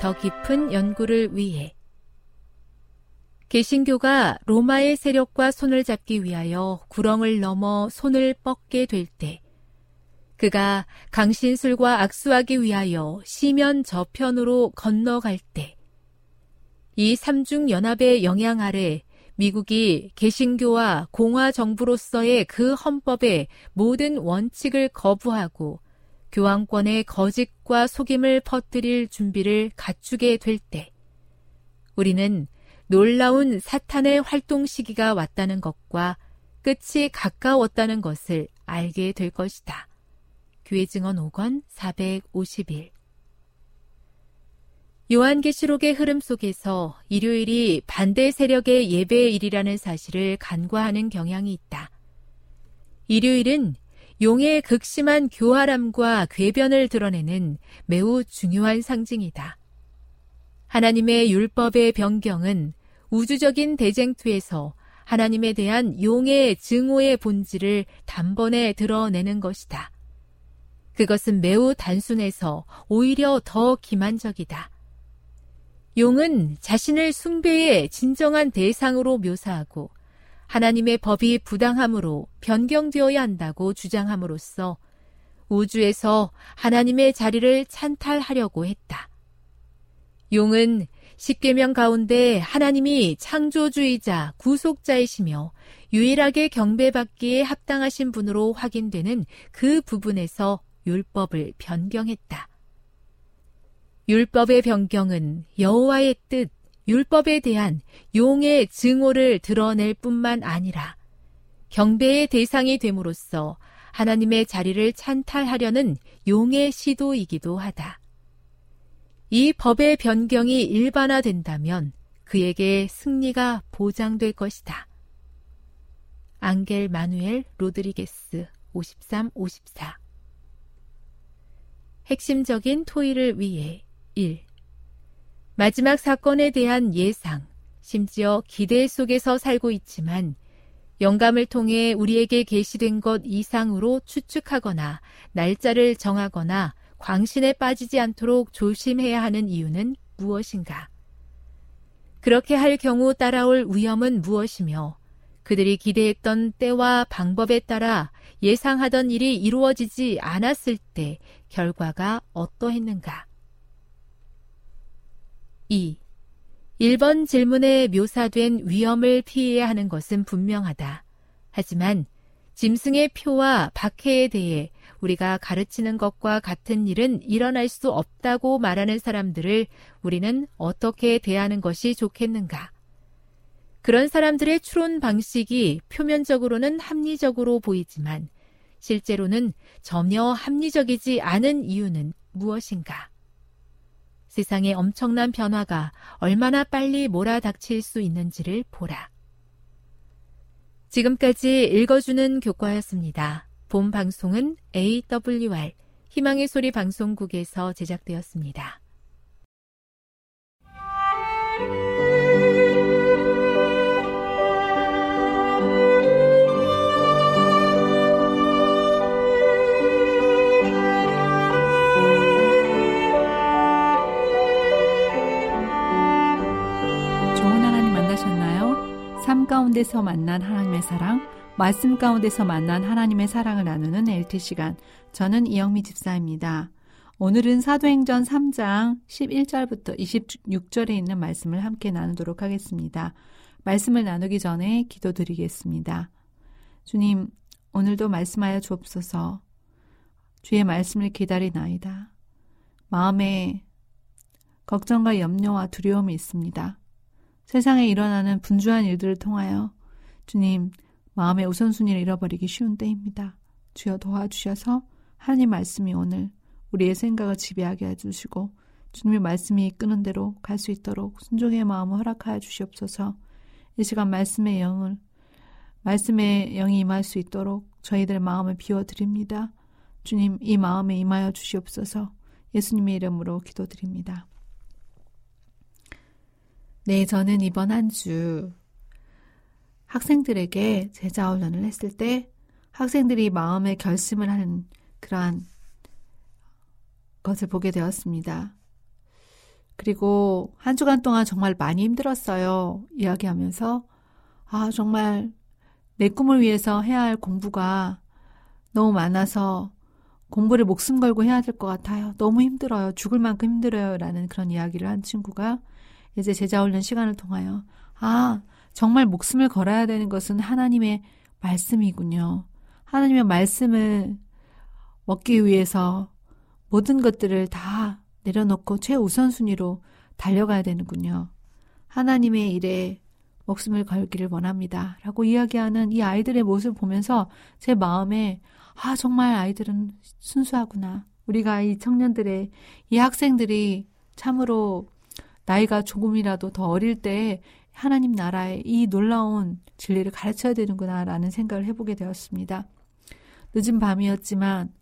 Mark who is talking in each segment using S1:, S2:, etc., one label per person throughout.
S1: 더 깊은 연구를 위해 개신교가 로마의 세력과 손을 잡기 위하여 구렁을 넘어 손을 뻗게 될 때, 그가 강신술과 악수하기 위하여 시면 저편으로 건너갈 때, 이 삼중 연합의 영향 아래 미국이 개신교와 공화 정부로서의 그 헌법의 모든 원칙을 거부하고 교황권의 거짓과 속임을 퍼뜨릴 준비를 갖추게 될 때, 우리는 놀라운 사탄의 활동 시기가 왔다는 것과 끝이 가까웠다는 것을 알게 될 것이다. 교회 증언 5권 451 요한계시록의 흐름 속에서 일요일이 반대 세력의 예배일이라는 사실을 간과하는 경향이 있다. 일요일은 용의 극심한 교활함과 궤변을 드러내는 매우 중요한 상징이다. 하나님의 율법의 변경은 우주적인 대쟁투에서 하나님에 대한 용의 증오의 본질을 단번에 드러내는 것이다. 그것은 매우 단순해서 오히려 더 기만적이다. 용은 자신을 숭배의 진정한 대상으로 묘사하고 하나님의 법이 부당함으로 변경되어야 한다고 주장함으로써 우주에서 하나님의 자리를 찬탈하려고 했다. 용은 십계명 가운데 하나님이 창조주의자, 구속자이시며 유일하게 경배받기에 합당하신 분으로 확인되는 그 부분에서 율법을 변경했다. 율법의 변경은 여호와의 뜻, 율법에 대한 용의 증오를 드러낼 뿐만 아니라 경배의 대상이 됨으로써 하나님의 자리를 찬탈하려는 용의 시도이기도 하다. 이 법의 변경이 일반화된다면 그에게 승리가 보장될 것이다. 앙겔 마누엘 로드리게스 53, 54 핵심적인 토의를 위해 1. 마지막 사건에 대한 예상, 심지어 기대 속에서 살고 있지만 영감을 통해 우리에게 계시된 것 이상으로 추측하거나 날짜를 정하거나 광신에 빠지지 않도록 조심해야 하는 이유는 무엇인가? 그렇게 할 경우 따라올 위험은 무엇이며 그들이 기대했던 때와 방법에 따라 예상하던 일이 이루어지지 않았을 때 결과가 어떠했는가? 2. 1번 질문에 묘사된 위험을 피해야 하는 것은 분명하다. 하지만 짐승의 표와 박해에 대해 우리가 가르치는 것과 같은 일은 일어날 수 없다고 말하는 사람들을 우리는 어떻게 대하는 것이 좋겠는가? 그런 사람들의 추론 방식이 표면적으로는 합리적으로 보이지만 실제로는 전혀 합리적이지 않은 이유는 무엇인가? 세상의 엄청난 변화가 얼마나 빨리 몰아닥칠 수 있는지를 보라. 지금까지 읽어주는 교과였습니다. 본 방송은 AWR 희망의 소리 방송국에서 제작되었습니다.
S2: 가운데서 만난 하나님의 사랑 말씀 가운데서 만난 하나님의 사랑을 나누는 LT 시간. 저는 이영미 집사입니다. 오늘은 사도행전 3장 11절부터 26절에 있는 말씀을 함께 나누도록 하겠습니다. 말씀을 나누기 전에 기도드리겠습니다. 주님, 오늘도 말씀하여 주옵소서. 주의 말씀을 기다리나이다. 마음에 걱정과 염려와 두려움이 있습니다. 세상에 일어나는 분주한 일들을 통하여 주님, 마음의 우선순위를 잃어버리기 쉬운 때입니다. 주여 도와주셔서 하나님 말씀이 오늘 우리의 생각을 지배하게 해주시고 주님의 말씀이 이끄는 대로 갈 수 있도록 순종의 마음을 허락하여 주시옵소서 이 시간 말씀의 영을 말씀의 영이 임할 수 있도록 저희들의 마음을 비워드립니다. 주님 이 마음에 임하여 주시옵소서 예수님의 이름으로 기도드립니다. 네, 저는 이번 한 주 학생들에게 제자 훈련을 했을 때 학생들이 마음의 결심을 하는 그러한 것을 보게 되었습니다. 그리고 한 주간 동안 정말 많이 힘들었어요. 이야기하면서 아, 정말 내 꿈을 위해서 해야 할 공부가 너무 많아서 공부를 목숨 걸고 해야 될 것 같아요. 너무 힘들어요. 죽을 만큼 힘들어요. 라는 그런 이야기를 한 친구가 이제 제자 훈련 시간을 통하여 아, 정말 목숨을 걸어야 되는 것은 하나님의 말씀이군요. 하나님의 말씀을 먹기 위해서 모든 것들을 다 내려놓고 최우선순위로 달려가야 되는군요. 하나님의 일에 목숨을 걸기를 원합니다. 라고 이야기하는 이 아이들의 모습을 보면서 제 마음에 아, 정말 아이들은 순수하구나. 우리가 이 청년들의, 이 학생들이 참으로 나이가 조금이라도 더 어릴 때 하나님 나라의 이 놀라운 진리를 가르쳐야 되는구나라는 생각을 해보게 되었습니다. 늦은 밤이었지만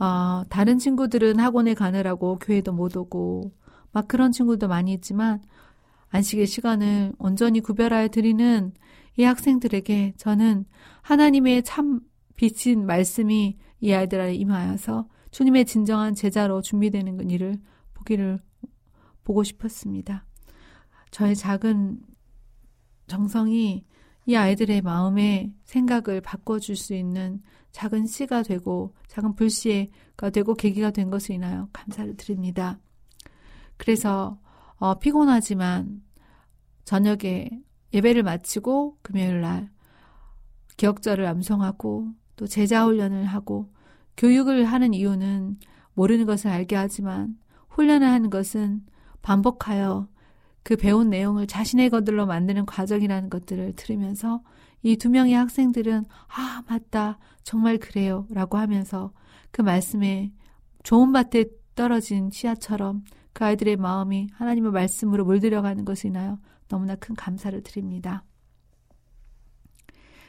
S2: 어, 다른 친구들은 학원에 가느라고 교회도 못 오고 막 그런 친구도 많이 있지만 안식의 시간을 온전히 구별하여 드리는 이 학생들에게 저는 하나님의 참 비친 말씀이 이 아이들에 임하여서 주님의 진정한 제자로 준비되는 일을 보기를 보고 싶었습니다. 저의 작은 정성이 이 아이들의 마음의 생각을 바꿔줄 수 있는 작은 씨가 되고 작은 불씨가 되고 계기가 된 것을 인하여 감사를 드립니다. 그래서 어, 피곤하지만 저녁에 예배를 마치고 금요일 날 기억절을 암송하고 또 제자 훈련을 하고 교육을 하는 이유는 모르는 것을 알게 하지만 훈련을 하는 것은 반복하여 그 배운 내용을 자신의 것들로 만드는 과정이라는 것들을 들으면서 이 두 명의 학생들은 아, 맞다. 정말 그래요. 라고 하면서 그 말씀에 좋은 밭에 떨어진 씨앗처럼 그 아이들의 마음이 하나님의 말씀으로 물들여가는 것이 나요. 너무나 큰 감사를 드립니다.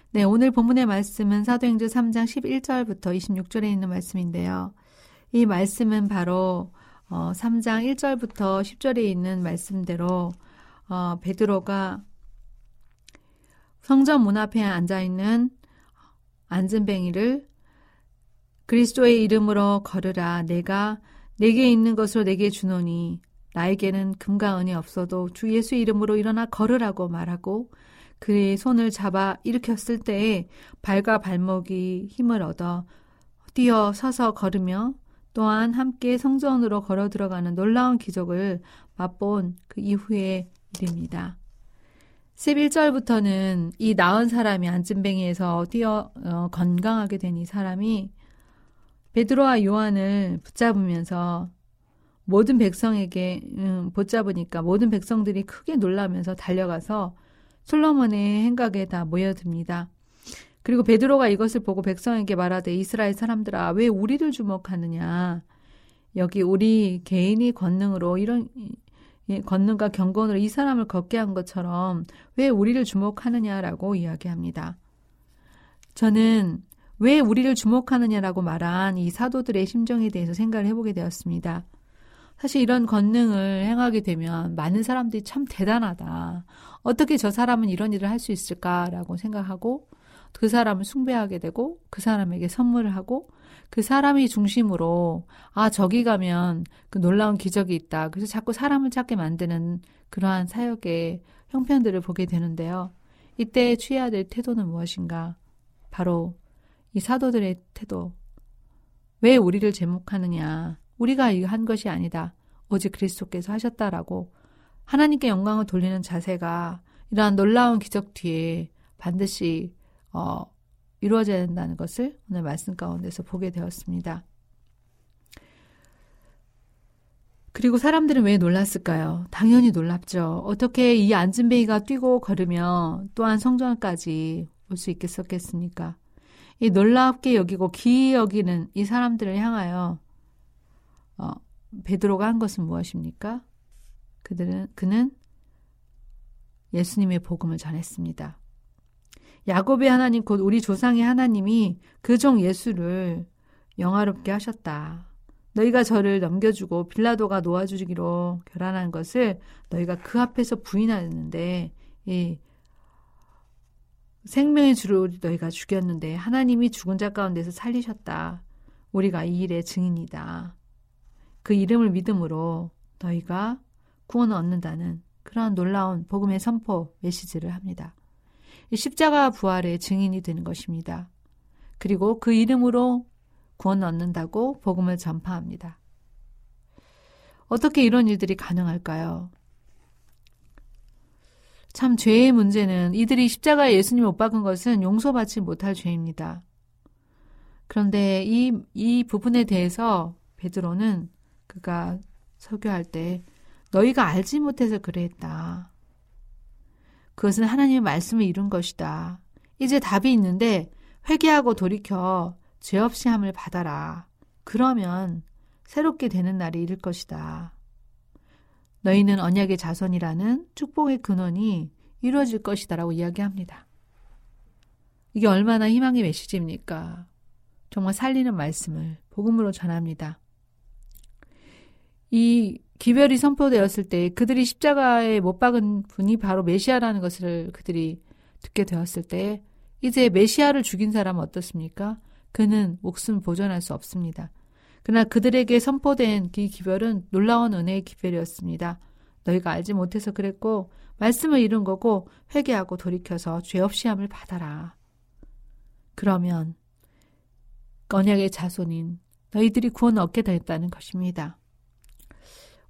S2: 네, 오늘 본문의 말씀은 사도행전 3장 11절부터 26절에 있는 말씀인데요. 이 말씀은 바로 어, 3장 1절부터 10절에 있는 말씀대로 어, 베드로가 성전 문 앞에 앉아 있는 안전뱅이를 그리스도의 이름으로 걸으라. 내가 내게 있는 것으로 내게 주노니 나에게는 금과 은이 없어도 주 예수 이름으로 일어나 걸으라고 말하고 그의 손을 잡아 일으켰을 때에 발과 발목이 힘을 얻어 뛰어 서서 걸으며 또한 함께 성전으로 걸어 들어가는 놀라운 기적을 맛본 그 이후의 일입니다. 11절부터는 이 나은 사람이 안진뱅이에서 뛰어 어, 건강하게 된 이 사람이 베드로와 요한을 붙잡으면서 모든 백성에게 음, 붙잡으니까 모든 백성들이 크게 놀라면서 달려가서 솔로몬의 행각에 다 모여듭니다. 그리고 베드로가 이것을 보고 백성에게 말하되 이스라엘 사람들아 왜 우리를 주목하느냐 여기 우리 개인이 권능으로 이런 권능과 경건으로 이 사람을 걷게 한 것처럼 왜 우리를 주목하느냐라고 이야기합니다. 저는 왜 우리를 주목하느냐라고 말한 이 사도들의 심정에 대해서 생각을 해보게 되었습니다. 사실 이런 권능을 행하게 되면 많은 사람들이 참 대단하다. 어떻게 저 사람은 이런 일을 할 수 있을까라고 생각하고 그 사람을 숭배하게 되고 그 사람에게 선물을 하고 그 사람이 중심으로 아 저기 가면 그 놀라운 기적이 있다. 그래서 자꾸 사람을 찾게 만드는 그러한 사역의 형편들을 보게 되는데요. 이때 취해야 될 태도는 무엇인가? 바로 이 사도들의 태도. 왜 우리를 제목하느냐? 우리가 한 것이 아니다. 오직 그리스도께서 하셨다라고 하나님께 영광을 돌리는 자세가 이러한 놀라운 기적 뒤에 반드시 어, 이루어져야 된다는 것을 오늘 말씀 가운데서 보게 되었습니다. 그리고 사람들은 왜 놀랐을까요? 당연히 놀랍죠. 어떻게 이 안진베이가 뛰고 걸으며 또한 성전까지 올 수 있겠었겠습니까? 이 놀랍게 여기고 기이 여기는 이 사람들을 향하여 어, 베드로가 한 것은 무엇입니까? 그들은 그는 예수님의 복음을 전했습니다. 야곱의 하나님 곧 우리 조상의 하나님이 그 종 예수를 영화롭게 하셨다. 너희가 저를 넘겨주고 빌라도가 놓아주기로 결단한 것을 너희가 그 앞에서 부인하였는데 이 생명의 주로 너희가 죽였는데 하나님이 죽은 자 가운데서 살리셨다. 우리가 이 일의 증인이다. 그 이름을 믿음으로 너희가 구원을 얻는다는 그러한 놀라운 복음의 선포 메시지를 합니다. 십자가 부활의 증인이 되는 것입니다. 그리고 그 이름으로 구원 얻는다고 복음을 전파합니다. 어떻게 이런 일들이 가능할까요? 참 죄의 문제는 이들이 십자가에 예수님 못 박은 것은 용서받지 못할 죄입니다. 그런데 이, 이 부분에 대해서 베드로는 그가 설교할 때 너희가 알지 못해서 그랬다. 그것은 하나님의 말씀을 이룬 것이다. 이제 답이 있는데 회개하고 돌이켜 죄 없이 함을 받아라. 그러면 새롭게 되는 날이 이를 것이다. 너희는 언약의 자손이라는 축복의 근원이 이루어질 것이다라고 이야기합니다. 이게 얼마나 희망의 메시지입니까? 정말 살리는 말씀을 복음으로 전합니다. 이 기별이 선포되었을 때 그들이 십자가에 못 박은 분이 바로 메시아라는 것을 그들이 듣게 되었을 때 이제 메시아를 죽인 사람은 어떻습니까? 그는 목숨 보존할 수 없습니다. 그러나 그들에게 선포된 이 기별은 놀라운 은혜의 기별이었습니다. 너희가 알지 못해서 그랬고 말씀을 잃은 거고 회개하고 돌이켜서 죄 없이 함을 받아라. 그러면 언약의 자손인 너희들이 구원을 얻게 되었다는 것입니다.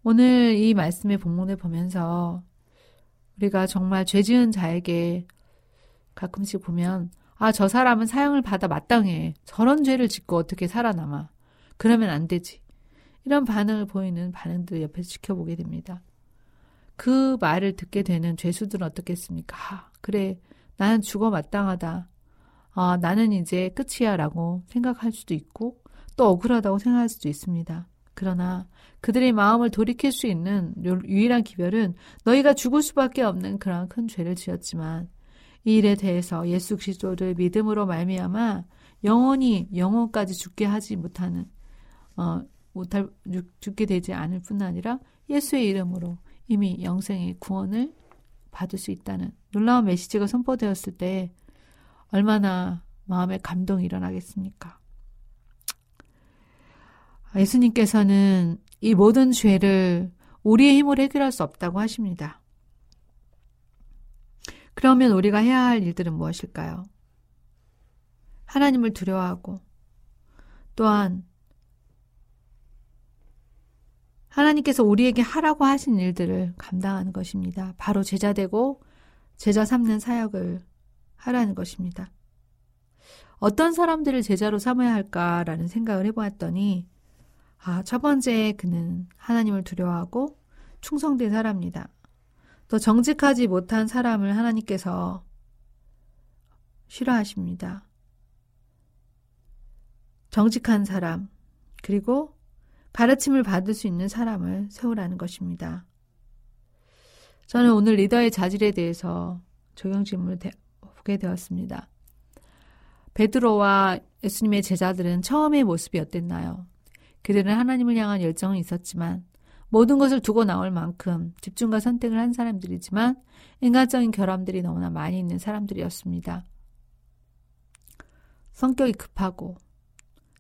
S2: 오늘 이 말씀의 본문을 보면서 우리가 정말 죄 지은 자에게 가끔씩 보면 아, 저 사람은 사형을 받아 마땅해. 저런 죄를 짓고 어떻게 살아남아. 그러면 안 되지. 이런 반응을 보이는 반응들 옆에서 지켜보게 됩니다. 그 말을 듣게 되는 죄수들은 어떻겠습니까? 아, 그래. 나는 죽어 마땅하다. 아, 나는 이제 끝이야 라고 생각할 수도 있고 또 억울하다고 생각할 수도 있습니다. 그러나 그들의 마음을 돌이킬 수 있는 유일한 기별은 너희가 죽을 수밖에 없는 그러한 큰 죄를 지었지만 이 일에 대해서 예수 그리스도를 믿음으로 말미암아 영원히 영원까지 죽게 하지 못하는 어 못할 죽게 되지 않을 뿐 아니라 예수의 이름으로 이미 영생의 구원을 받을 수 있다는 놀라운 메시지가 선포되었을 때 얼마나 마음에 감동이 일어나겠습니까? 예수님께서는 이 모든 죄를 우리의 힘으로 해결할 수 없다고 하십니다. 그러면 우리가 해야 할 일들은 무엇일까요? 하나님을 두려워하고 또한 하나님께서 우리에게 하라고 하신 일들을 감당하는 것입니다. 바로 제자 되고 제자 삼는 사역을 하라는 것입니다. 어떤 사람들을 제자로 삼아야 할까라는 생각을 해보았더니 아, 첫 번째 그는 하나님을 두려워하고 충성된 사람입니다. 또 정직하지 못한 사람을 하나님께서 싫어하십니다. 정직한 사람, 그리고 가르침을 받을 수 있는 사람을 세우라는 것입니다. 저는 오늘 리더의 자질에 대해서 적용 질문을 보게 되었습니다. 베드로와 예수님의 제자들은 처음의 모습이 어땠나요? 그들은 하나님을 향한 열정은 있었지만 모든 것을 두고 나올 만큼 집중과 선택을 한 사람들이지만 인간적인 결함들이 너무나 많이 있는 사람들이었습니다. 성격이 급하고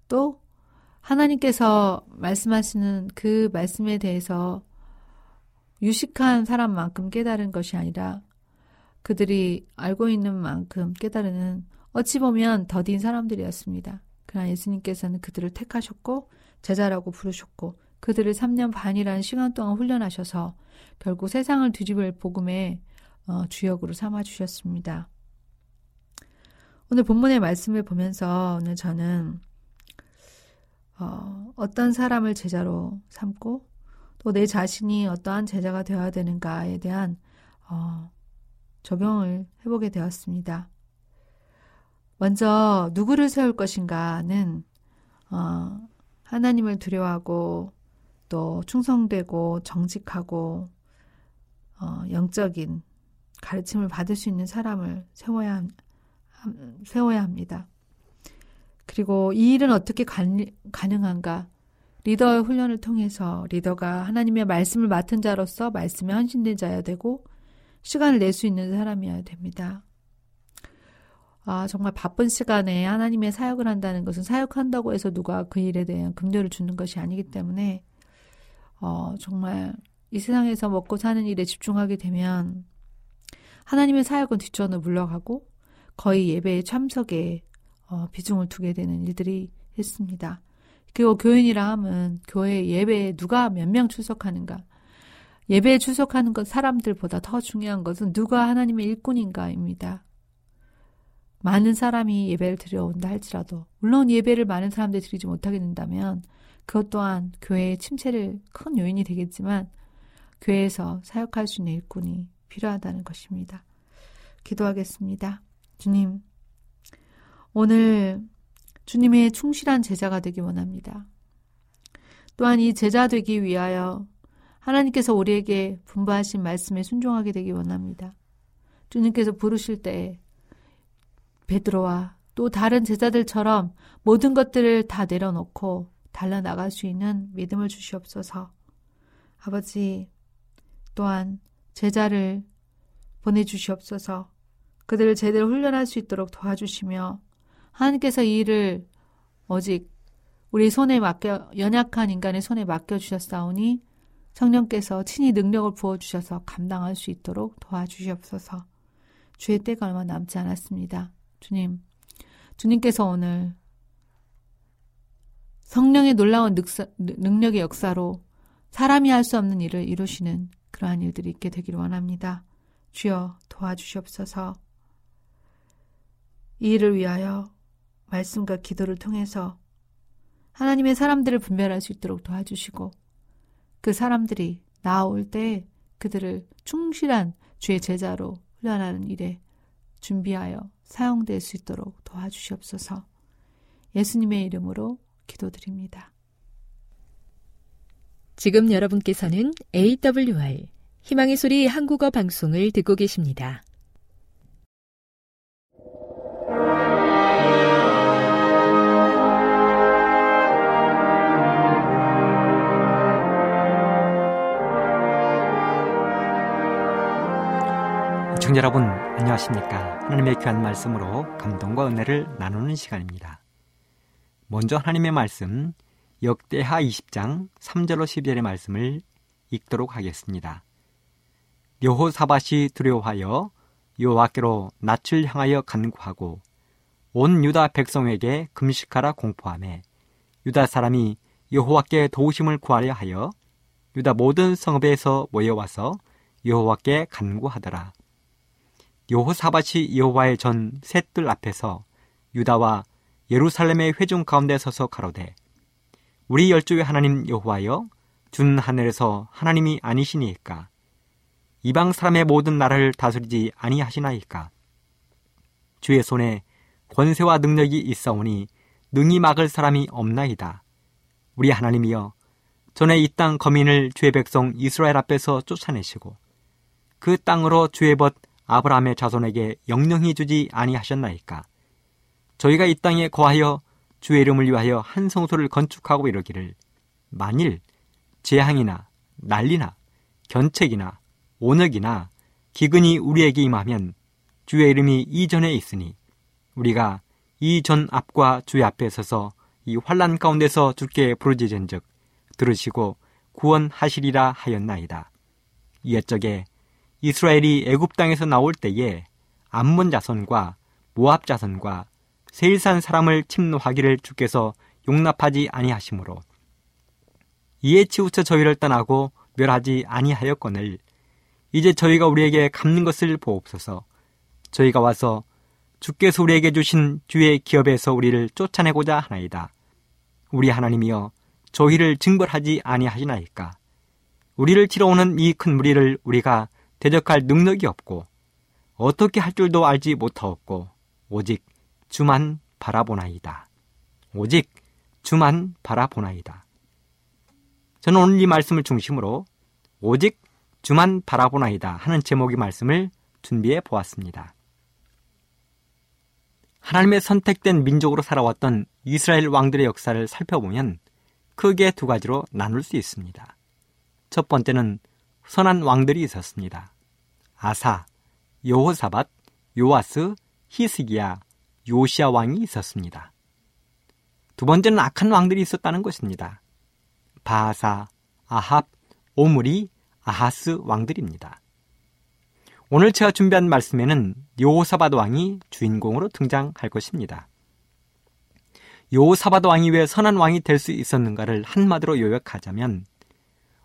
S2: 또 하나님께서 말씀하시는 그 말씀에 대해서 유식한 사람만큼 깨달은 것이 아니라 그들이 알고 있는 만큼 깨달은 어찌 보면 더딘 사람들이었습니다. 그러나 예수님께서는 그들을 택하셨고 제자라고 부르셨고 그들을 3년 반이라는 시간 동안 훈련하셔서 결국 세상을 뒤집을 복음의 어, 주역으로 삼아 주셨습니다. 오늘 본문의 말씀을 보면서 오늘 저는 어, 어떤 사람을 제자로 삼고 또 내 자신이 어떠한 제자가 되어야 되는가에 대한 어, 적용을 해보게 되었습니다. 먼저 누구를 세울 것인가는 어, 하나님을 두려워하고 또 충성되고 정직하고 어, 영적인 가르침을 받을 수 있는 사람을 세워야 세워야 합니다. 그리고 이 일은 어떻게 가능한가? 리더의 훈련을 통해서 리더가 하나님의 말씀을 맡은 자로서 말씀에 헌신된 자여야 되고 시간을 낼 수 있는 사람이어야 됩니다. 아, 정말 바쁜 시간에 하나님의 사역을 한다는 것은 사역한다고 해서 누가 그 일에 대한 금료를 주는 것이 아니기 때문에 어, 정말 이 세상에서 먹고 사는 일에 집중하게 되면 하나님의 사역은 뒷전으로 물러가고 거의 예배에 참석에 어, 비중을 두게 되는 일들이 있습니다. 그리고 교인이라 함은 교회 예배에 누가 몇 명 출석하는가. 예배에 출석하는 것 사람들보다 더 중요한 것은 누가 하나님의 일꾼인가입니다. 많은 사람이 예배를 드려온다 할지라도 물론 예배를 많은 사람들이 드리지 못하게 된다면 그것 또한 교회의 침체를 큰 요인이 되겠지만 교회에서 사역할 수 있는 일꾼이 필요하다는 것입니다. 기도하겠습니다. 주님, 오늘 주님의 충실한 제자가 되기 원합니다. 또한 이 제자 되기 위하여 하나님께서 우리에게 분부하신 말씀에 순종하게 되기 원합니다. 주님께서 부르실 때 베드로와 또 다른 제자들처럼 모든 것들을 다 내려놓고 달려나갈 수 있는 믿음을 주시옵소서. 아버지, 또한 제자를 보내주시옵소서. 그들을 제대로 훈련할 수 있도록 도와주시며 하나님께서 이 일을 오직 우리 손에 맡겨 연약한 인간의 손에 맡겨 주셨사오니 성령께서 친히 능력을 부어 주셔서 감당할 수 있도록 도와주시옵소서. 주의 때가 얼마 남지 않았습니다. 주님, 주님께서 오늘 성령의 놀라운 늑사, 능력의 역사로 사람이 할 수 없는 일을 이루시는 그러한 일들이 있게 되기를 원합니다. 주여 도와주시옵소서. 이 일을 위하여 말씀과 기도를 통해서 하나님의 사람들을 분별할 수 있도록 도와주시고 그 사람들이 나올 때 그들을 충실한 주의 제자로 훈련하는 일에 준비하여 사용될 수 있도록 도와주시옵소서 예수님의 이름으로 기도드립니다.
S1: 지금 여러분께서는 AWR 희망의 소리 한국어 방송을 듣고 계십니다.
S3: 청자 여러분 안녕하십니까? 하나님의 귀한 말씀으로 감동과 은혜를 나누는 시간입니다. 먼저 하나님의 말씀 역대하 20장 3절로 12절의 말씀을 읽도록 하겠습니다. 여호사밧이 두려워하여 여호와께로 낯을 향하여 간구하고 온 유다 백성에게 금식하라 공포함에 유다 사람이 여호와께 도우심을 구하려 하여 유다 모든 성읍에서 모여와서 여호와께 간구하더라. 여호사밭이 여호와의 전 셋들 앞에서 유다와 예루살렘의 회중 가운데 서서 가로되 우리 열조의 하나님 여호와여 준 하늘에서 하나님이 아니시니까? 이방 사람의 모든 나라를 다스리지 아니하시나이까? 주의 손에 권세와 능력이 있사오니 능히 막을 사람이 없나이다. 우리 하나님이여 전에 이 땅 거민을 주의 백성 이스라엘 앞에서 쫓아내시고 그 땅으로 주의 벗 아브라함의 자손에게 영영히 주지 아니하셨나이까 저희가 이 땅에 거하여 주의 이름을 위하여 한 성소를 건축하고 이러기를 만일 재앙이나 난리나 견책이나 온역이나 기근이 우리에게 임하면 주의 이름이 이전에 있으니 우리가 이 전 앞과 주의 앞에 서서 이 환란 가운데서 주께 부르짖은즉 들으시고 구원하시리라 하였나이다. 이옛적에 이스라엘이 애굽 땅에서 나올 때에 암몬 자손과 모압 자손과 세일산 사람을 침노하기를 주께서 용납하지 아니하시므로 이에 치우쳐 저희를 떠나고 멸하지 아니하였거늘 이제 저희가 우리에게 갚는 것을 보옵소서 저희가 와서 주께서 우리에게 주신 주의 기업에서 우리를 쫓아내고자 하나이다. 우리 하나님이여 저희를 징벌하지 아니하시나이까. 우리를 치러 오는 이 큰 무리를 우리가 대적할 능력이 없고 어떻게 할 줄도 알지 못하었고 오직 주만 바라보나이다. 오직 주만 바라보나이다. 저는 오늘 이 말씀을 중심으로 오직 주만 바라보나이다 하는 제목의 말씀을 준비해 보았습니다. 하나님의 선택된 민족으로 살아왔던 이스라엘 왕들의 역사를 살펴보면 크게 두 가지로 나눌 수 있습니다. 첫 번째는 선한 왕들이 있었습니다. 아사, 요호사밧, 요아스, 히스기야, 요시아 왕이 있었습니다. 두 번째는 악한 왕들이 있었다는 것입니다. 바하사, 아합, 오므리, 아하스 왕들입니다. 오늘 제가 준비한 말씀에는 요호사밧 왕이 주인공으로 등장할 것입니다. 요호사밧 왕이 왜 선한 왕이 될 수 있었는가를 한마디로 요약하자면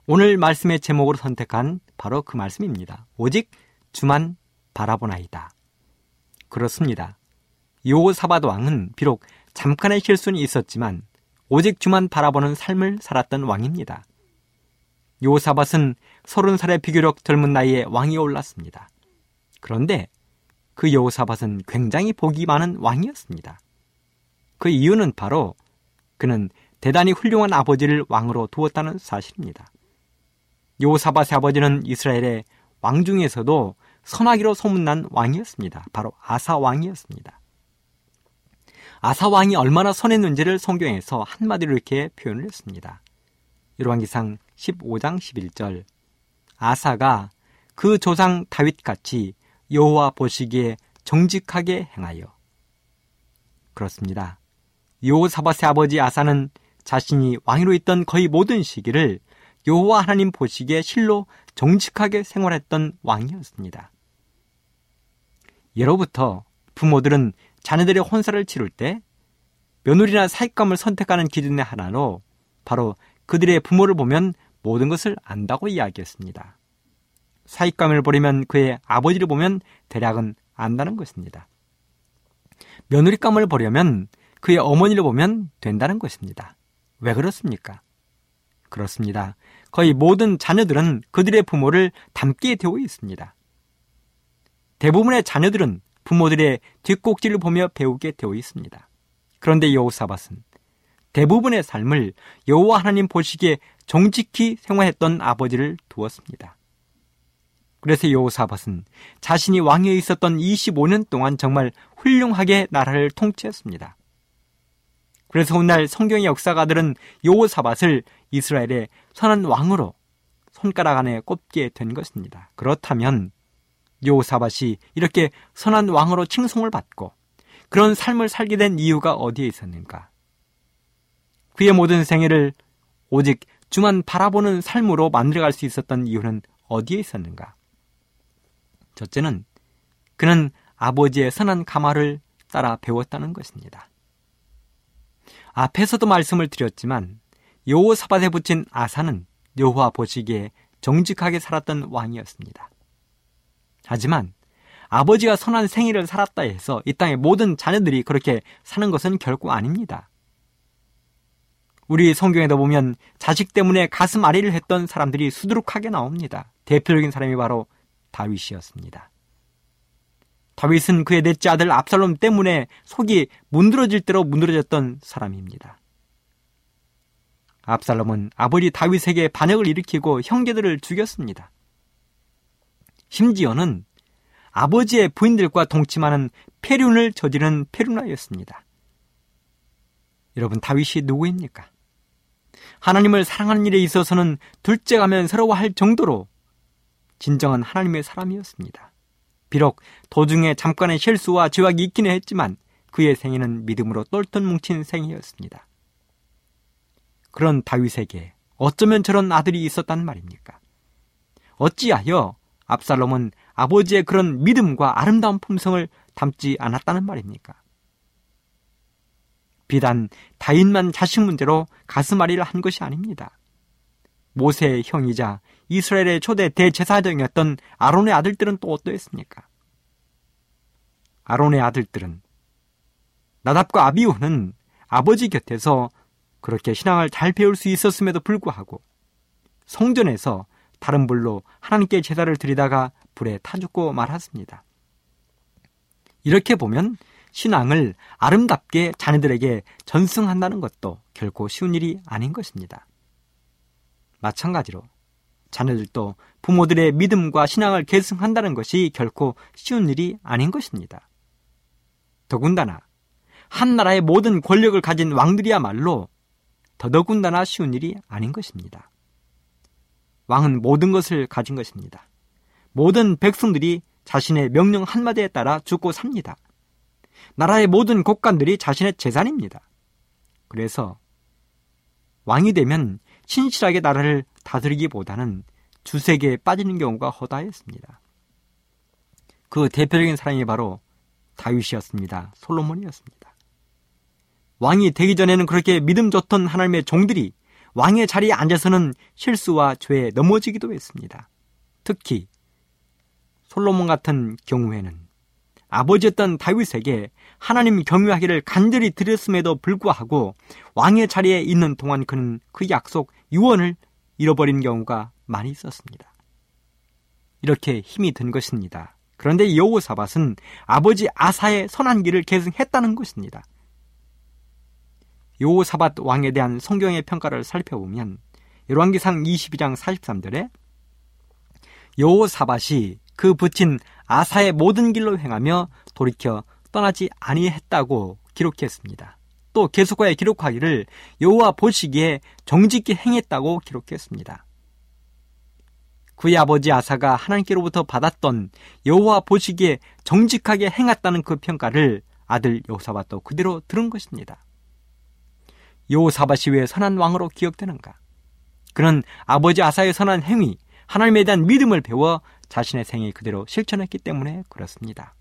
S3: 오늘 말씀의 제목으로 선택한 바로 그 말씀입니다. 오직 주만 바라보나이다. 그렇습니다. 요호사밧 왕은 비록 잠깐의 실수는 있었지만 오직 주만 바라보는 삶을 살았던 왕입니다. 요사밧은 서른 살의 비교적 젊은 나이에 왕이 올랐습니다. 그런데 그 여호사밧은 굉장히 복이 많은 왕이었습니다. 그 이유는 바로 그는 대단히 훌륭한 아버지를 왕으로 두었다는 사실입니다. 여호사밧의 아버지는 이스라엘의 왕 중에서도 선하기로 소문난 왕이었습니다. 바로 아사 왕이었습니다. 아사 왕이 얼마나 선했는지를 성경에서 한마디로 이렇게 표현을 했습니다. 열왕기상 15장 11절 아사가 그 조상 다윗같이 여호와 보시기에 정직하게 행하여 그렇습니다. 요사밧의 아버지 아사는 자신이 왕위로 있던 거의 모든 시기를 여호와 하나님 보시기에 실로 정직하게 생활했던 왕이었습니다. 예로부터 부모들은 자녀들의 혼사를 치를 때 며느리나 사익감을 선택하는 기준의 하나로 바로 그들의 부모를 보면 모든 것을 안다고 이야기했습니다. 사익감을 버리면 그의 아버지를 보면 대략은 안다는 것입니다. 며느리감을 버려면 그의 어머니를 보면 된다는 것입니다. 왜 그렇습니까? 그렇습니다. 거의 모든 자녀들은 그들의 부모를 닮게 되어 있습니다. 대부분의 자녀들은 부모들의 뒷꼭지를 보며 배우게 되어 있습니다. 그런데 여호사밧은 대부분의 삶을 여호와 하나님 보시기에 정직히 생활했던 아버지를 두었습니다. 그래서 여호사밧은 자신이 왕위에 있었던 25년 동안 정말 훌륭하게 나라를 통치했습니다. 그래서 오늘 성경의 역사가들은 여호사밧을 이스라엘의 선한 왕으로 손가락 안에 꼽게 된 것입니다. 그렇다면 여호사밧이 이렇게 선한 왕으로 칭송을 받고 그런 삶을 살게 된 이유가 어디에 있었는가? 그의 모든 생애를 오직 주만 바라보는 삶으로 만들어갈 수 있었던 이유는 어디에 있었는가? 첫째는 그는 아버지의 선한 가마를 따라 배웠다는 것입니다. 앞에서도 말씀을 드렸지만 여호사밧에 붙인 아사는 여호와 보시기에 정직하게 살았던 왕이었습니다. 하지만 아버지가 선한 생일을 살았다 해서 이 땅의 모든 자녀들이 그렇게 사는 것은 결코 아닙니다. 우리 성경에도 보면 자식 때문에 가슴 아리를 했던 사람들이 수두룩하게 나옵니다. 대표적인 사람이 바로 다윗이었습니다. 다윗은 그의 넷째 아들 압살롬 때문에 속이 문드러질 대로 문드러졌던 사람입니다. 압살롬은 아버지 다윗에게 반역을 일으키고 형제들을 죽였습니다. 심지어는 아버지의 부인들과 동침하는 폐륜을 저지른 폐륜아였습니다. 여러분 다윗이 누구입니까? 하나님을 사랑하는 일에 있어서는 둘째 가면 서러워할 정도로 진정한 하나님의 사람이었습니다. 비록 도중에 잠깐의 실수와 죄악이 있기는 했지만 그의 생애는 믿음으로 똘똘 뭉친 생이었습니다. 그런 다윗에게 어쩌면 저런 아들이 있었단 말입니까? 어찌하여 압살롬은 아버지의 그런 믿음과 아름다운 품성을 담지 않았다는 말입니까? 비단 다윗만 자식 문제로 가슴앓이를 한 것이 아닙니다. 모세의 형이자 이스라엘의 초대 대제사장이었던 아론의 아들들은 또 어떠했습니까? 아론의 아들들은 나답과 아비오는 아버지 곁에서 그렇게 신앙을 잘 배울 수 있었음에도 불구하고 성전에서 다른 불로 하나님께 제사를 드리다가 불에 타 죽고 말았습니다. 이렇게 보면 신앙을 아름답게 자녀들에게 전승한다는 것도 결코 쉬운 일이 아닌 것입니다. 마찬가지로 자녀들도 부모들의 믿음과 신앙을 계승한다는 것이 결코 쉬운 일이 아닌 것입니다. 더군다나 한 나라의 모든 권력을 가진 왕들이야말로 더더군다나 쉬운 일이 아닌 것입니다. 왕은 모든 것을 가진 것입니다. 모든 백성들이 자신의 명령 한마디에 따라 죽고 삽니다. 나라의 모든 국관들이 자신의 재산입니다. 그래서 왕이 되면 신실하게 나라를 다스리기보다는 주색에 빠지는 경우가 허다했습니다. 그 대표적인 사람이 바로 다윗이었습니다. 솔로몬이었습니다. 왕이 되기 전에는 그렇게 믿음 좋던 하나님의 종들이 왕의 자리에 앉아서는 실수와 죄에 넘어지기도 했습니다. 특히 솔로몬 같은 경우에는 아버지였던 다윗에게 하나님 경유하기를 간절히 드렸음에도 불구하고 왕의 자리에 있는 동안 그는 그 약속 유언을 잃어버린 경우가 많이 있었습니다. 이렇게 힘이 든 것입니다. 그런데 여호사밧은 아버지 아사의 선한 길을 계승했다는 것입니다. 요사밧 왕에 대한 성경의 평가를 살펴보면 열왕기상 22장 43절에 요사밧이 그 붙인 아사의 모든 길로 행하며 돌이켜 떠나지 아니했다고 기록했습니다. 또 계속하여 기록하기를 여호와 보시기에 정직히 행했다고 기록했습니다. 그의 아버지 아사가 하나님께로부터 받았던 여호와 보시기에 정직하게 행했다는 그 평가를 아들 요사밧도 그대로 들은 것입니다. 요사바시 왜 선한 왕으로 기억되는가? 그는 아버지 아사의 선한 행위, 하나님에 대한 믿음을 배워 자신의 생에 그대로 실천했기 때문에 그렇습니다.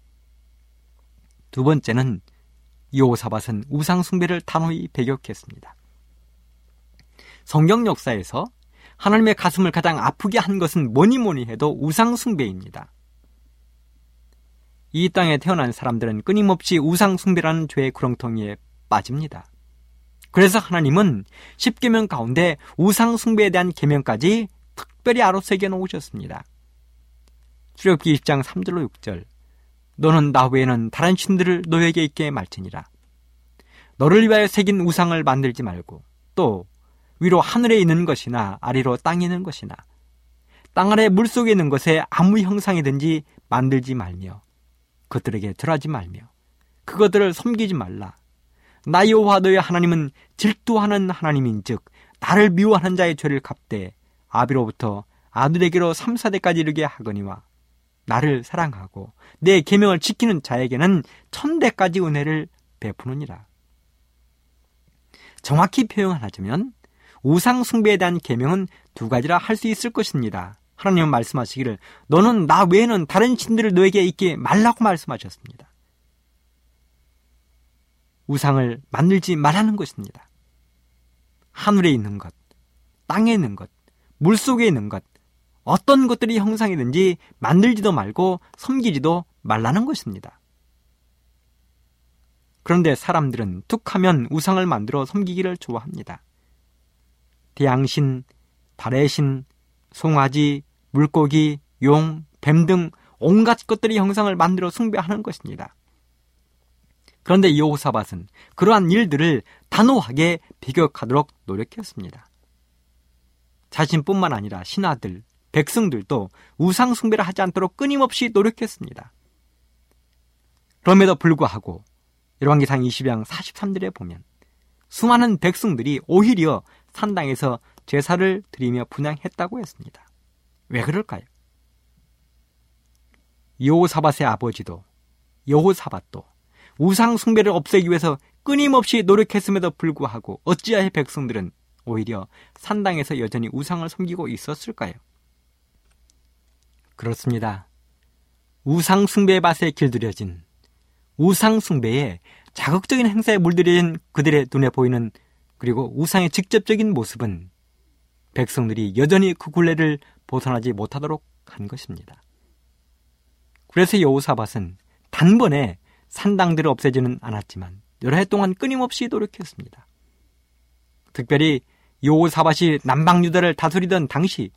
S3: 두 번째는 요사밧은 우상숭배를 단호히 배격했습니다. 성경 역사에서 하나님의 가슴을 가장 아프게 한 것은 뭐니 뭐니 해도 우상숭배입니다. 이 땅에 태어난 사람들은 끊임없이 우상숭배라는 죄의 구렁텅이에 빠집니다. 그래서 하나님은 10계명 가운데 우상 숭배에 대한 계명까지 특별히 아로 새겨 놓으셨습니다. 출애굽기 1장 3절로 6절 너는 나 외에는 다른 신들을 너에게 있게 말지니라. 너를 위하여 새긴 우상을 만들지 말고 또 위로 하늘에 있는 것이나 아래로 땅에 있는 것이나 땅 아래 물 속에 있는 것에 아무 형상이든지 만들지 말며 그들에게 절하지 말며 그것들을 섬기지 말라. 나 여호와 너의 하나님은 질투하는 하나님인즉 나를 미워하는 자의 죄를 갚되 아비로부터 아들에게로 3, 4대까지 이르게 하거니와 나를 사랑하고 내 계명을 지키는 자에게는 천대까지 은혜를 베푸느니라. 정확히 표현하자면 우상 숭배에 대한 계명은 두 가지라 할 수 있을 것입니다. 하나님은 말씀하시기를 너는 나 외에는 다른 신들을 너에게 있게 말라고 말씀하셨습니다. 우상을 만들지 말라는 것입니다. 하늘에 있는 것, 땅에 있는 것, 물 속에 있는 것, 어떤 것들이 형상이든지 만들지도 말고 섬기지도 말라는 것입니다. 그런데 사람들은 툭 하면 우상을 만들어 섬기기를 좋아합니다. 태양신, 달의 신, 송아지, 물고기, 용, 뱀 등 온갖 것들이 형상을 만들어 숭배하는 것입니다. 그런데 여호사밧은 그러한 일들을 단호하게 비격하도록 노력했습니다. 자신뿐만 아니라 신하들, 백성들도 우상 숭배를 하지 않도록 끊임없이 노력했습니다. 그럼에도 불구하고 열왕기상 20장 43절에 보면 수많은 백성들이 오히려 산당에서 제사를 드리며 분양했다고 했습니다. 왜 그럴까요? 여호사밧의 아버지도 여호사밧도 우상 숭배를 없애기 위해서 끊임없이 노력했음에도 불구하고 어찌하여 백성들은 오히려 산당에서 여전히 우상을 섬기고 있었을까요? 그렇습니다. 우상 숭배의 밭에 길들여진 우상 숭배에 자극적인 행사에 물들인 그들의 눈에 보이는 그리고 우상의 직접적인 모습은 백성들이 여전히 그 굴레를 벗어나지 못하도록 한 것입니다. 그래서 여호사밧은 단번에 산당들을 없애지는 않았지만 여러 해 동안 끊임없이 노력했습니다. 특별히 여호사밧이 남방 유다를 다스리던 당시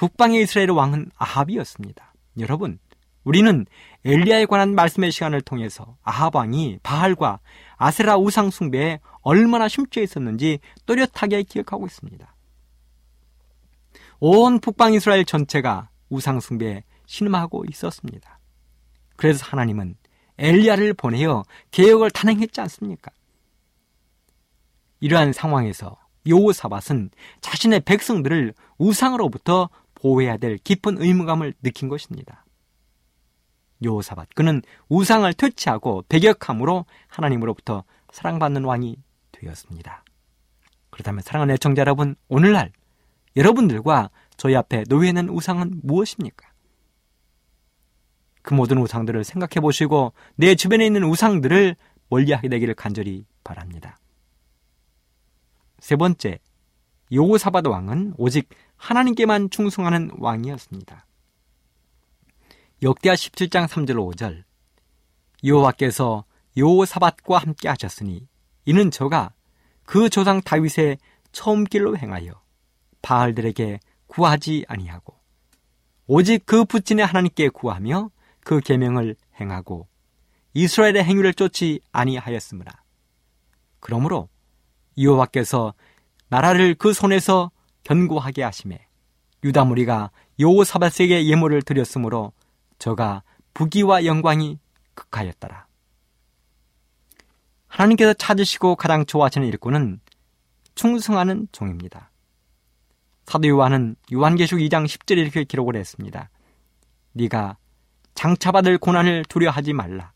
S3: 북방의 이스라엘 왕은 아합이었습니다. 여러분, 우리는 엘리야에 관한 말씀의 시간을 통해서 아합 왕이 바알과 아세라 우상 숭배에 얼마나 심취해 있었는지 또렷하게 기억하고 있습니다. 온 북방 이스라엘 전체가 우상 숭배에 신음하고 있었습니다. 그래서 하나님은 엘리야를 보내어 개혁을 단행했지 않습니까? 이러한 상황에서 요사밧은 자신의 백성들을 우상으로부터 보호해야 될 깊은 의무감을 느낀 것입니다. 요사밧 그는 우상을 퇴치하고 배격함으로 하나님으로부터 사랑받는 왕이 되었습니다. 그렇다면 사랑하는 애청자 여러분, 오늘날 여러분들과 저희 앞에 놓여있는 우상은 무엇입니까? 그 모든 우상들을 생각해 보시고 내 주변에 있는 우상들을 멀리하게 되기를 간절히 바랍니다. 세 번째, 요사바드 왕은 오직 하나님께만 충성하는 왕이었습니다. 역대하 17장 3절 5절 여호와께서 요사밧과 함께 하셨으니 이는 저가 그 조상 다윗의 처음 길로 행하여 바알들에게 구하지 아니하고 오직 그 부친의 하나님께 구하며 그 계명을 행하고 이스라엘의 행위를 쫓지 아니하였으므라. 그러므로 여호와께서 나라를 그 손에서 견고하게 하심에 유다 무리가 여호사밧에게 예물을 드렸으므로 저가 부귀와 영광이 극하였더라. 하나님께서 찾으시고 가장 좋아하시는 일꾼은 충성하는 종입니다. 사도 요한은 요한계시록 2장 10절에 이렇게 기록을 했습니다. 네가 장차받을 고난을 두려하지 말라.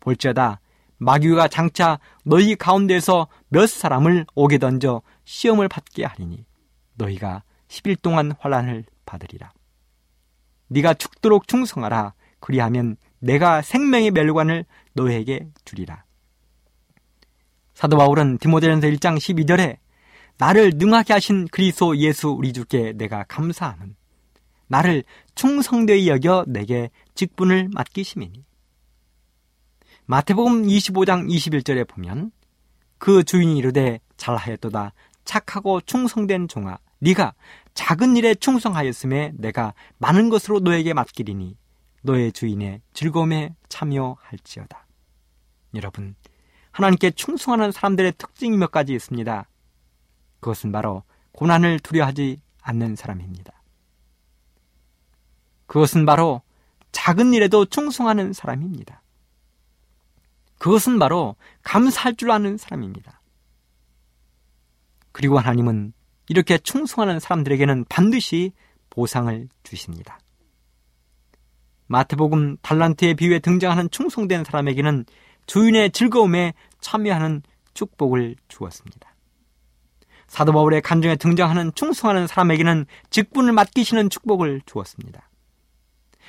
S3: 볼지어다 마귀가 장차 너희 가운데서 몇 사람을 오게 던져 시험을 받게 하리니 너희가 10일 동안 환란을 받으리라. 네가 죽도록 충성하라. 그리하면 내가 생명의 멸관을 너에게 주리라. 사도 바울은 디모데전서 1장 12절에 나를 능하게 하신 그리스도 예수 우리 주께 내가 감사함은 나를 충성되이 여겨 내게 직분을 맡기심이니 마태복음 25장 21절에 보면 그 주인이 이르되 잘하였도다 착하고 충성된 종아 네가 작은 일에 충성하였음에 내가 많은 것으로 너에게 맡기리니 너의 주인의 즐거움에 참여할지어다. 여러분, 하나님께 충성하는 사람들의 특징이 몇 가지 있습니다. 그것은 바로 고난을 두려워하지 않는 사람입니다. 그것은 바로 작은 일에도 충성하는 사람입니다. 그것은 바로 감사할 줄 아는 사람입니다. 그리고 하나님은 이렇게 충성하는 사람들에게는 반드시 보상을 주십니다. 마태복음 달란트의 비유에 등장하는 충성된 사람에게는 주인의 즐거움에 참여하는 축복을 주었습니다. 사도 바울의 간증에 등장하는 충성하는 사람에게는 직분을 맡기시는 축복을 주었습니다.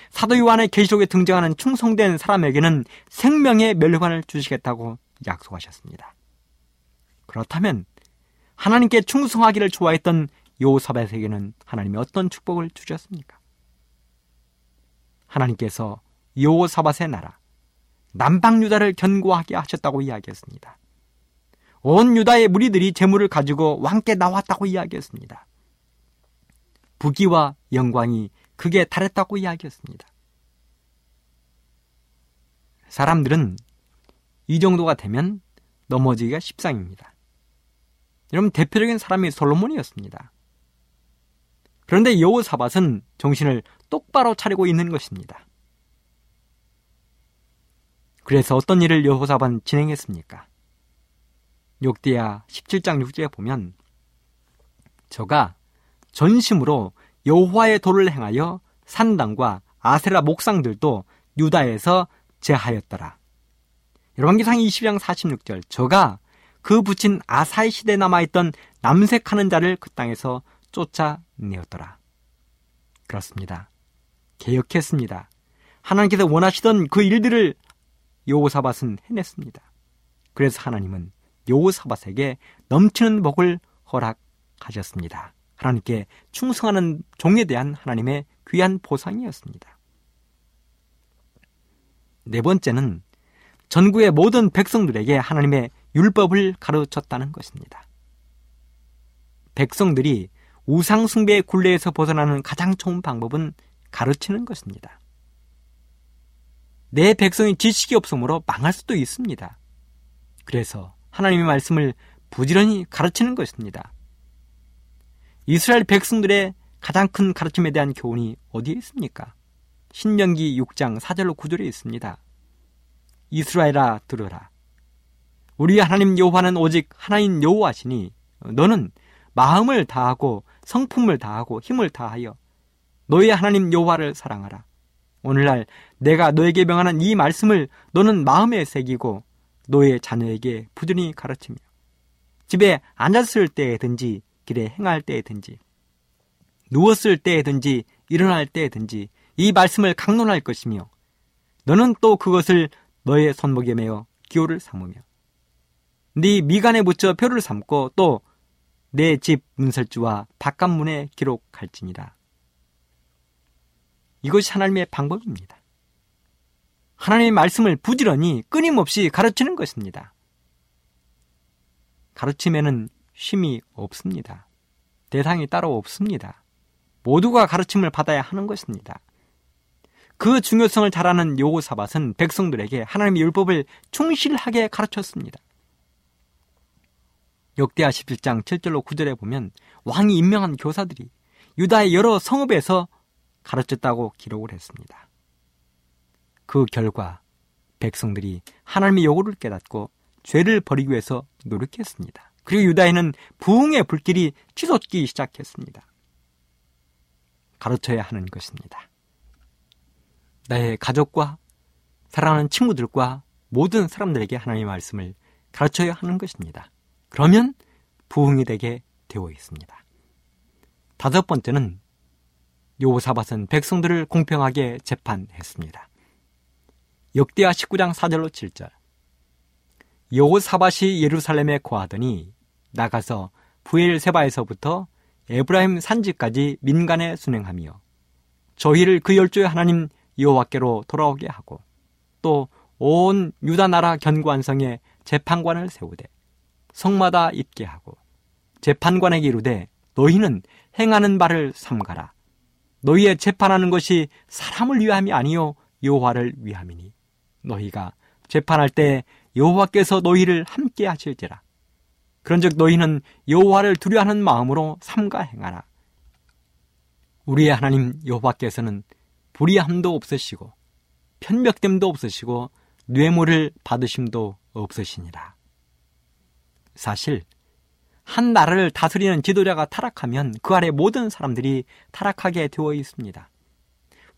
S3: 사도 요한의 계시록에 등장하는 충성된 사람에게는 생명의 멸관을 주시겠다고 약속하셨습니다. 그렇다면 하나님께 충성하기를 좋아했던 요사벳에게는 하나님이 어떤 축복을 주셨습니까? 하나님께서 요사밧의 나라 남방 유다를 견고하게 하셨다고 이야기했습니다. 온 유다의 무리들이 재물을 가지고 왕께 나왔다고 이야기했습니다. 부귀와 영광이 극에 달했다고 이야기했습니다. 사람들은 이 정도가 되면 넘어지기가 십상입니다. 여러분 대표적인 사람이 솔로몬이었습니다. 그런데 여호사밧은 정신을 똑바로 차리고 있는 것입니다. 그래서 어떤 일을 여호사밧은 진행했습니까? 욕대야 17장 6절에 보면 저가 전심으로 여호와의 도를 행하여 산당과 아세라 목상들도 유다에서 제하였더라. 열왕기상 20장 46절 저가 그 붙인 아사의 시대에 남아있던 남색하는 자를 그 땅에서 쫓아내었더라. 그렇습니다. 개혁했습니다. 하나님께서 원하시던 그 일들을 요사밧은 해냈습니다. 그래서 하나님은 요사밧에게 넘치는 복을 허락하셨습니다. 하나님께 충성하는 종에 대한 하나님의 귀한 보상이었습니다. 네 번째는 전국의 모든 백성들에게 하나님의 율법을 가르쳤다는 것입니다. 백성들이 우상숭배의 굴레에서 벗어나는 가장 좋은 방법은 가르치는 것입니다. 내 백성이 지식이 없으므로 망할 수도 있습니다. 그래서 하나님의 말씀을 부지런히 가르치는 것입니다. 이스라엘 백성들의 가장 큰 가르침에 대한 교훈이 어디에 있습니까? 신명기 6장 4절로 9절에 있습니다. 이스라엘아 들으라. 우리 하나님 여호와는 오직 하나님 여호와시니 너는 마음을 다하고 성품을 다하고 힘을 다하여 너의 하나님 여호와를 사랑하라. 오늘날 내가 너에게 명하는 이 말씀을 너는 마음에 새기고 너의 자녀에게 부지런히 가르치며 집에 앉았을 때든지 길에 행할 때든지 누웠을 때든지 일어날 때든지 이 말씀을 강론할 것이며 너는 또 그것을 너의 손목에 매어 기호를 삼으며 네 미간에 붙여 표를 삼고 또 내 집 문설주와 바깥문에 기록할지니라. 이것이 하나님의 방법입니다. 하나님의 말씀을 부지런히 끊임없이 가르치는 것입니다. 가르침에는 쉼이 없습니다. 대상이 따로 없습니다. 모두가 가르침을 받아야 하는 것입니다. 그 중요성을 잘 아는 요사밧은 백성들에게 하나님의 율법을 충실하게 가르쳤습니다. 역대하 17장 7절로 9절에 보면 왕이 임명한 교사들이 유다의 여러 성읍에서 가르쳤다고 기록을 했습니다. 그 결과 백성들이 하나님의 요구를 깨닫고 죄를 버리기 위해서 노력했습니다. 그리고 유다에는 부흥의 불길이 치솟기 시작했습니다. 가르쳐야 하는 것입니다. 나의 가족과 사랑하는 친구들과 모든 사람들에게 하나님의 말씀을 가르쳐야 하는 것입니다. 그러면 부흥이 되게 되어 있습니다. 다섯 번째는 요사밧은 백성들을 공평하게 재판했습니다. 역대하 19장 4절로 7절 여호사밧이 예루살렘에 거하더니 나가서 부엘세바에서부터 에브라임 산지까지 민간에 순행하며 저희를 그 열조의 하나님 여호와께로 돌아오게 하고 또 온 유다 나라 견관성에 재판관을 세우되 성마다 있게 하고 재판관에게 이르되 너희는 행하는 바를 삼가라 너희의 재판하는 것이 사람을 위함이 아니요 여호와를 위함이니 너희가 재판할 때 여호와께서 너희를 함께 하실지라. 그런즉 너희는 여호와를 두려워하는 마음으로 삼가 행하라. 우리의 하나님 여호와께서는 불의함도 없으시고 편벽됨도 없으시고 뇌물을 받으심도 없으시니라. 사실 한 나라를 다스리는 지도자가 타락하면 그 아래 모든 사람들이 타락하게 되어 있습니다.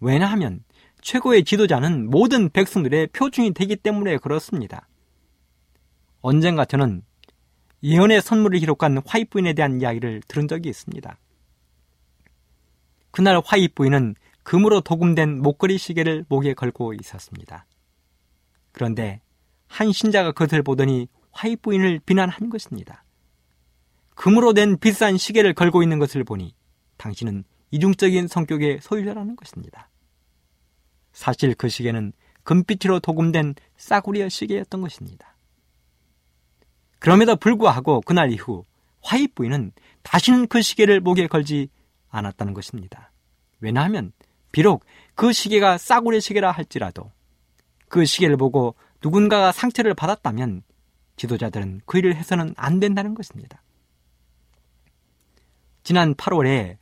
S3: 왜냐하면 최고의 지도자는 모든 백성들의 표준이 되기 때문에 그렇습니다. 언젠가 저는 예언의 선물을 기록한 화이트 부인에 대한 이야기를 들은 적이 있습니다. 그날 화이트 부인은 금으로 도금된 목걸이 시계를 목에 걸고 있었습니다. 그런데 한 신자가 그것을 보더니 화이트 부인을 비난한 것입니다. 금으로 된 비싼 시계를 걸고 있는 것을 보니 당신은 이중적인 성격의 소유자라는 것입니다. 사실 그 시계는 금빛으로 도금된 싸구려 시계였던 것입니다. 그럼에도 불구하고 그날 이후 화이트 부인은 다시는 그 시계를 목에 걸지 않았다는 것입니다. 왜냐하면 비록 그 시계가 싸구려 시계라 할지라도 그 시계를 보고 누군가가 상처를 받았다면 지도자들은 그 일을 해서는 안 된다는 것입니다. 지난 8월에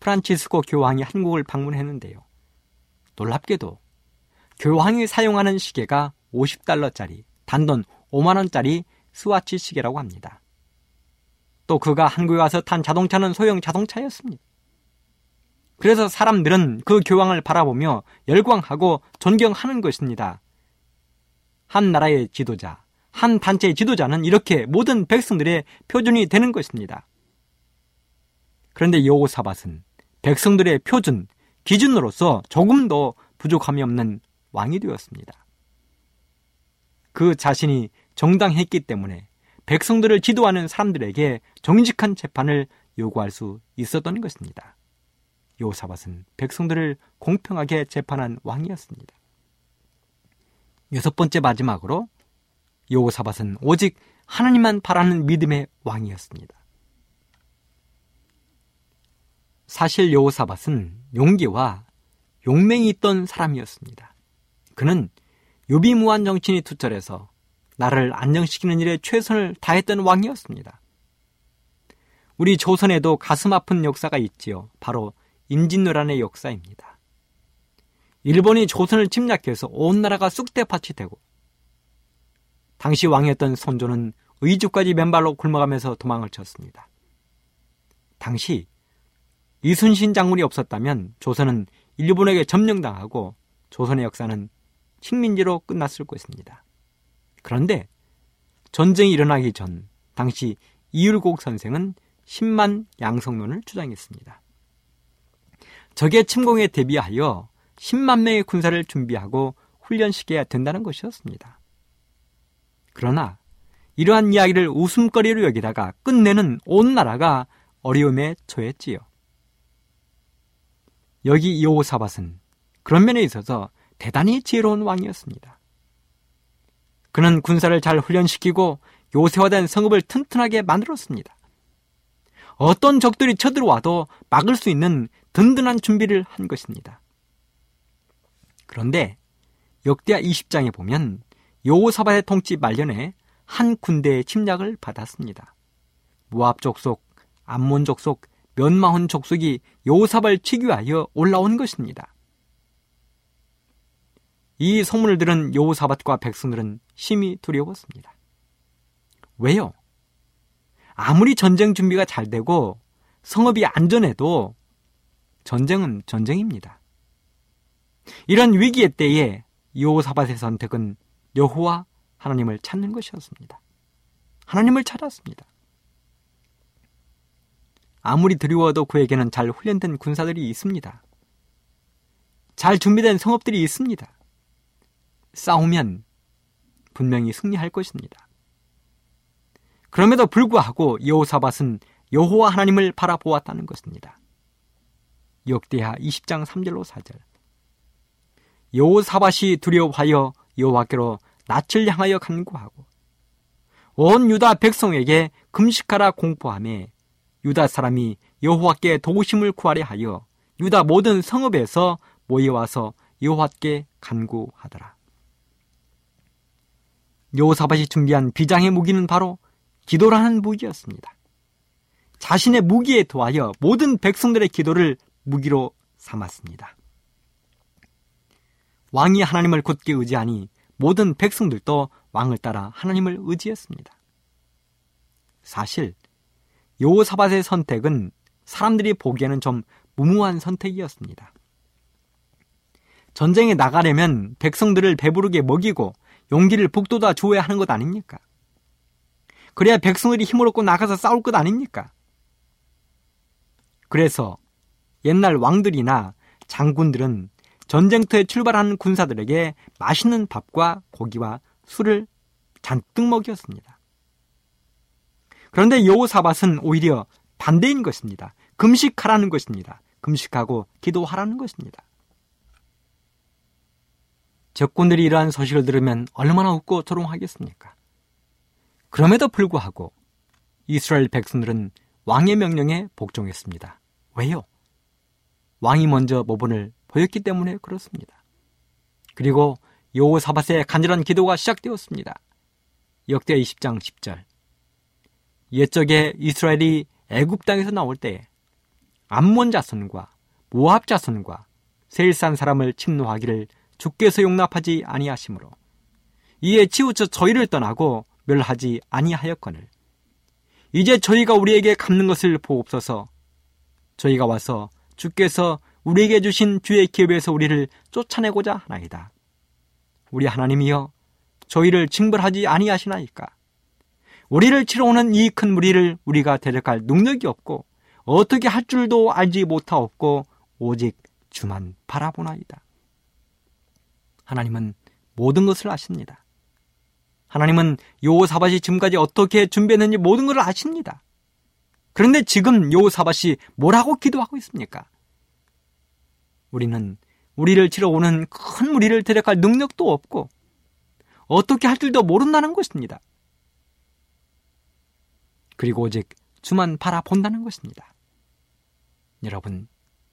S3: 프란치스코 교황이 한국을 방문했는데요. 놀랍게도 교황이 사용하는 시계가 50달러짜리, 단돈 5만원짜리 스와치 시계라고 합니다. 또 그가 한국에 와서 탄 자동차는 소형 자동차였습니다. 그래서 사람들은 그 교황을 바라보며 열광하고 존경하는 것입니다. 한 나라의 지도자, 한 단체의 지도자는 이렇게 모든 백성들의 표준이 되는 것입니다. 그런데 여호사밧은 백성들의 표준, 기준으로서 조금도 부족함이 없는 왕이 되었습니다. 그 자신이 정당했기 때문에 백성들을 지도하는 사람들에게 정직한 재판을 요구할 수 있었던 것입니다. 요사밧은 백성들을 공평하게 재판한 왕이었습니다. 여섯 번째 마지막으로 요사밧은 오직 하나님만 바라는 믿음의 왕이었습니다. 사실 요사밧은 용기와 용맹이 있던 사람이었습니다. 그는 요비무한 정신이 투철해서 나를 안정시키는 일에 최선을 다했던 왕이었습니다. 우리 조선에도 가슴 아픈 역사가 있지요. 바로 임진왜란의 역사입니다. 일본이 조선을 침략해서 온 나라가 쑥대밭이 되고 당시 왕이었던 손조는 의주까지 맨발로 굶어가면서 도망을 쳤습니다. 당시 이순신 장군이 없었다면 조선은 일본에게 점령당하고 조선의 역사는 식민지로 끝났을 것입니다. 그런데 전쟁이 일어나기 전 당시 이율곡 선생은 10만 양성론을 주장했습니다. 적의 침공에 대비하여 10만 명의 군사를 준비하고 훈련시켜야 된다는 것이었습니다. 그러나 이러한 이야기를 웃음거리로 여기다가 끝내는 온 나라가 어려움에 처했지요. 여기 이오사밧은 그런 면에 있어서 대단히 지혜로운 왕이었습니다. 그는 군사를 잘 훈련시키고 요새화된 성읍을 튼튼하게 만들었습니다. 어떤 적들이 쳐들어와도 막을 수 있는 든든한 준비를 한 것입니다. 그런데 역대하 20장에 보면 요사바의 통치 말년에 한 군대의 침략을 받았습니다. 모압 족속, 암몬 족속, 면마혼 족속이 요사발 치교하여 올라온 것입니다. 이 소문을 들은 여호사밧과 백성들은 심히 두려웠습니다. 왜요? 아무리 전쟁 준비가 잘 되고 성읍이 안전해도 전쟁은 전쟁입니다. 이런 위기의 때에 여호사밧의 선택은 여호와 하나님을 찾는 것이었습니다. 하나님을 찾았습니다. 아무리 두려워도 그에게는 잘 훈련된 군사들이 있습니다. 잘 준비된 성읍들이 있습니다. 싸우면 분명히 승리할 것입니다. 그럼에도 불구하고 여호사밧은 여호와 하나님을 바라보았다는 것입니다. 역대하 20장 3절로 4절. 여호사밧이 두려워하여 여호와께로 낯을 향하여 간구하고 온 유다 백성에게 금식하라 공포함에 유다 사람이 여호와께 도우심을 구하려 하여 유다 모든 성읍에서 모여와서 여호와께 간구하더라. 요사밭이 준비한 비장의 무기는 바로 기도라는 무기였습니다. 자신의 무기에 도하여 모든 백성들의 기도를 무기로 삼았습니다. 왕이 하나님을 굳게 의지하니 모든 백성들도 왕을 따라 하나님을 의지했습니다. 사실 요사밭의 선택은 사람들이 보기에는 좀 무모한 선택이었습니다. 전쟁에 나가려면 백성들을 배부르게 먹이고 용기를 북돋아 주어야 하는 것 아닙니까? 그래야 백성들이 힘을 얻고 나가서 싸울 것 아닙니까? 그래서 옛날 왕들이나 장군들은 전쟁터에 출발하는 군사들에게 맛있는 밥과 고기와 술을 잔뜩 먹였습니다. 그런데 여호사밧은 오히려 반대인 것입니다. 금식하라는 것입니다. 금식하고 기도하라는 것입니다. 적군들이 이러한 소식을 들으면 얼마나 웃고 조롱하겠습니까? 그럼에도 불구하고 이스라엘 백성들은 왕의 명령에 복종했습니다. 왜요? 왕이 먼저 모본을 보였기 때문에 그렇습니다. 그리고 요사밧의 간절한 기도가 시작되었습니다. 역대 20장 10절. 옛적에 이스라엘이 애굽 땅에서 나올 때에 암몬 자손과 모압 자손과 세일산 사람을 침노하기를 주께서 용납하지 아니하시므로 이에 치우쳐 저희를 떠나고 멸하지 아니하였거늘 이제 저희가 우리에게 갚는 것을 보옵소서 저희가 와서 주께서 우리에게 주신 주의 기업에서 우리를 쫓아내고자 하나이다. 우리 하나님이여 저희를 징벌하지 아니하시나이까. 우리를 치러 오는 이 큰 무리를 우리가 대적할 능력이 없고 어떻게 할 줄도 알지 못하옵고 오직 주만 바라보나이다. 하나님은 모든 것을 아십니다. 하나님은 요사밭이 지금까지 어떻게 준비했는지 모든 것을 아십니다. 그런데 지금 요사밭이 뭐라고 기도하고 있습니까? 우리는 우리를 치러 오는 큰 무리를 대적할 능력도 없고 어떻게 할 줄도 모른다는 것입니다. 그리고 오직 주만 바라본다는 것입니다. 여러분,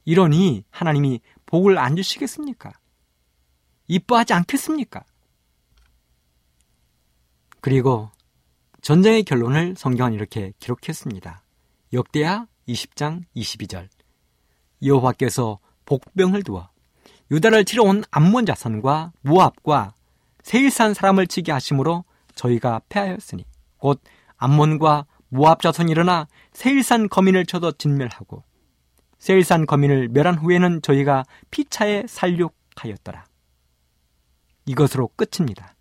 S3: 이러니 하나님이 복을 안 주시겠습니까? 이뻐하지 않겠습니까? 그리고 전쟁의 결론을 성경은 이렇게 기록했습니다. 역대하 20장 22절. 여호와께서 복병을 두어 유다를 치러 온 암몬 자손과 무압과 세일산 사람을 치게 하심으로 저희가 패하였으니 곧 암몬과 무압 자손이 일어나 세일산 거민을 쳐도 진멸하고 세일산 거민을 멸한 후에는 저희가 피차에 살육하였더라. 이것으로 끝입니다.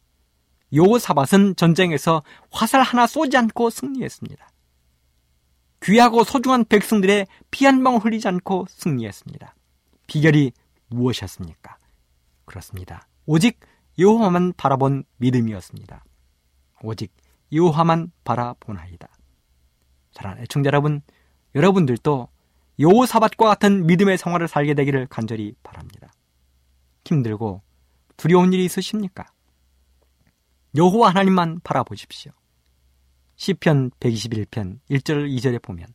S3: 요사밧은 전쟁에서 화살 하나 쏘지 않고 승리했습니다. 귀하고 소중한 백성들의 피 한 방울 흘리지 않고 승리했습니다. 비결이 무엇이었습니까? 그렇습니다. 오직 여호와만 바라본 믿음이었습니다. 오직 여호와만 바라보나이다. 사랑하는 애청자 여러분, 여러분들도 여호사밧과 같은 믿음의 생활을 살게 되기를 간절히 바랍니다. 힘들고 두려운 일이 있으십니까? 여호와 하나님만 바라보십시오. 시편 121편 1절 2절에 보면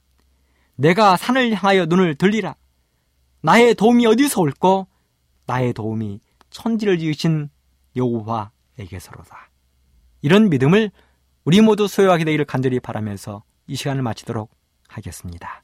S3: 내가 산을 향하여 눈을 들리라 나의 도움이 어디서 올고 나의 도움이 천지를 지으신 여호와에게서로다. 이런 믿음을 우리 모두 소유하게 되기를 간절히 바라면서 이 시간을 마치도록 하겠습니다.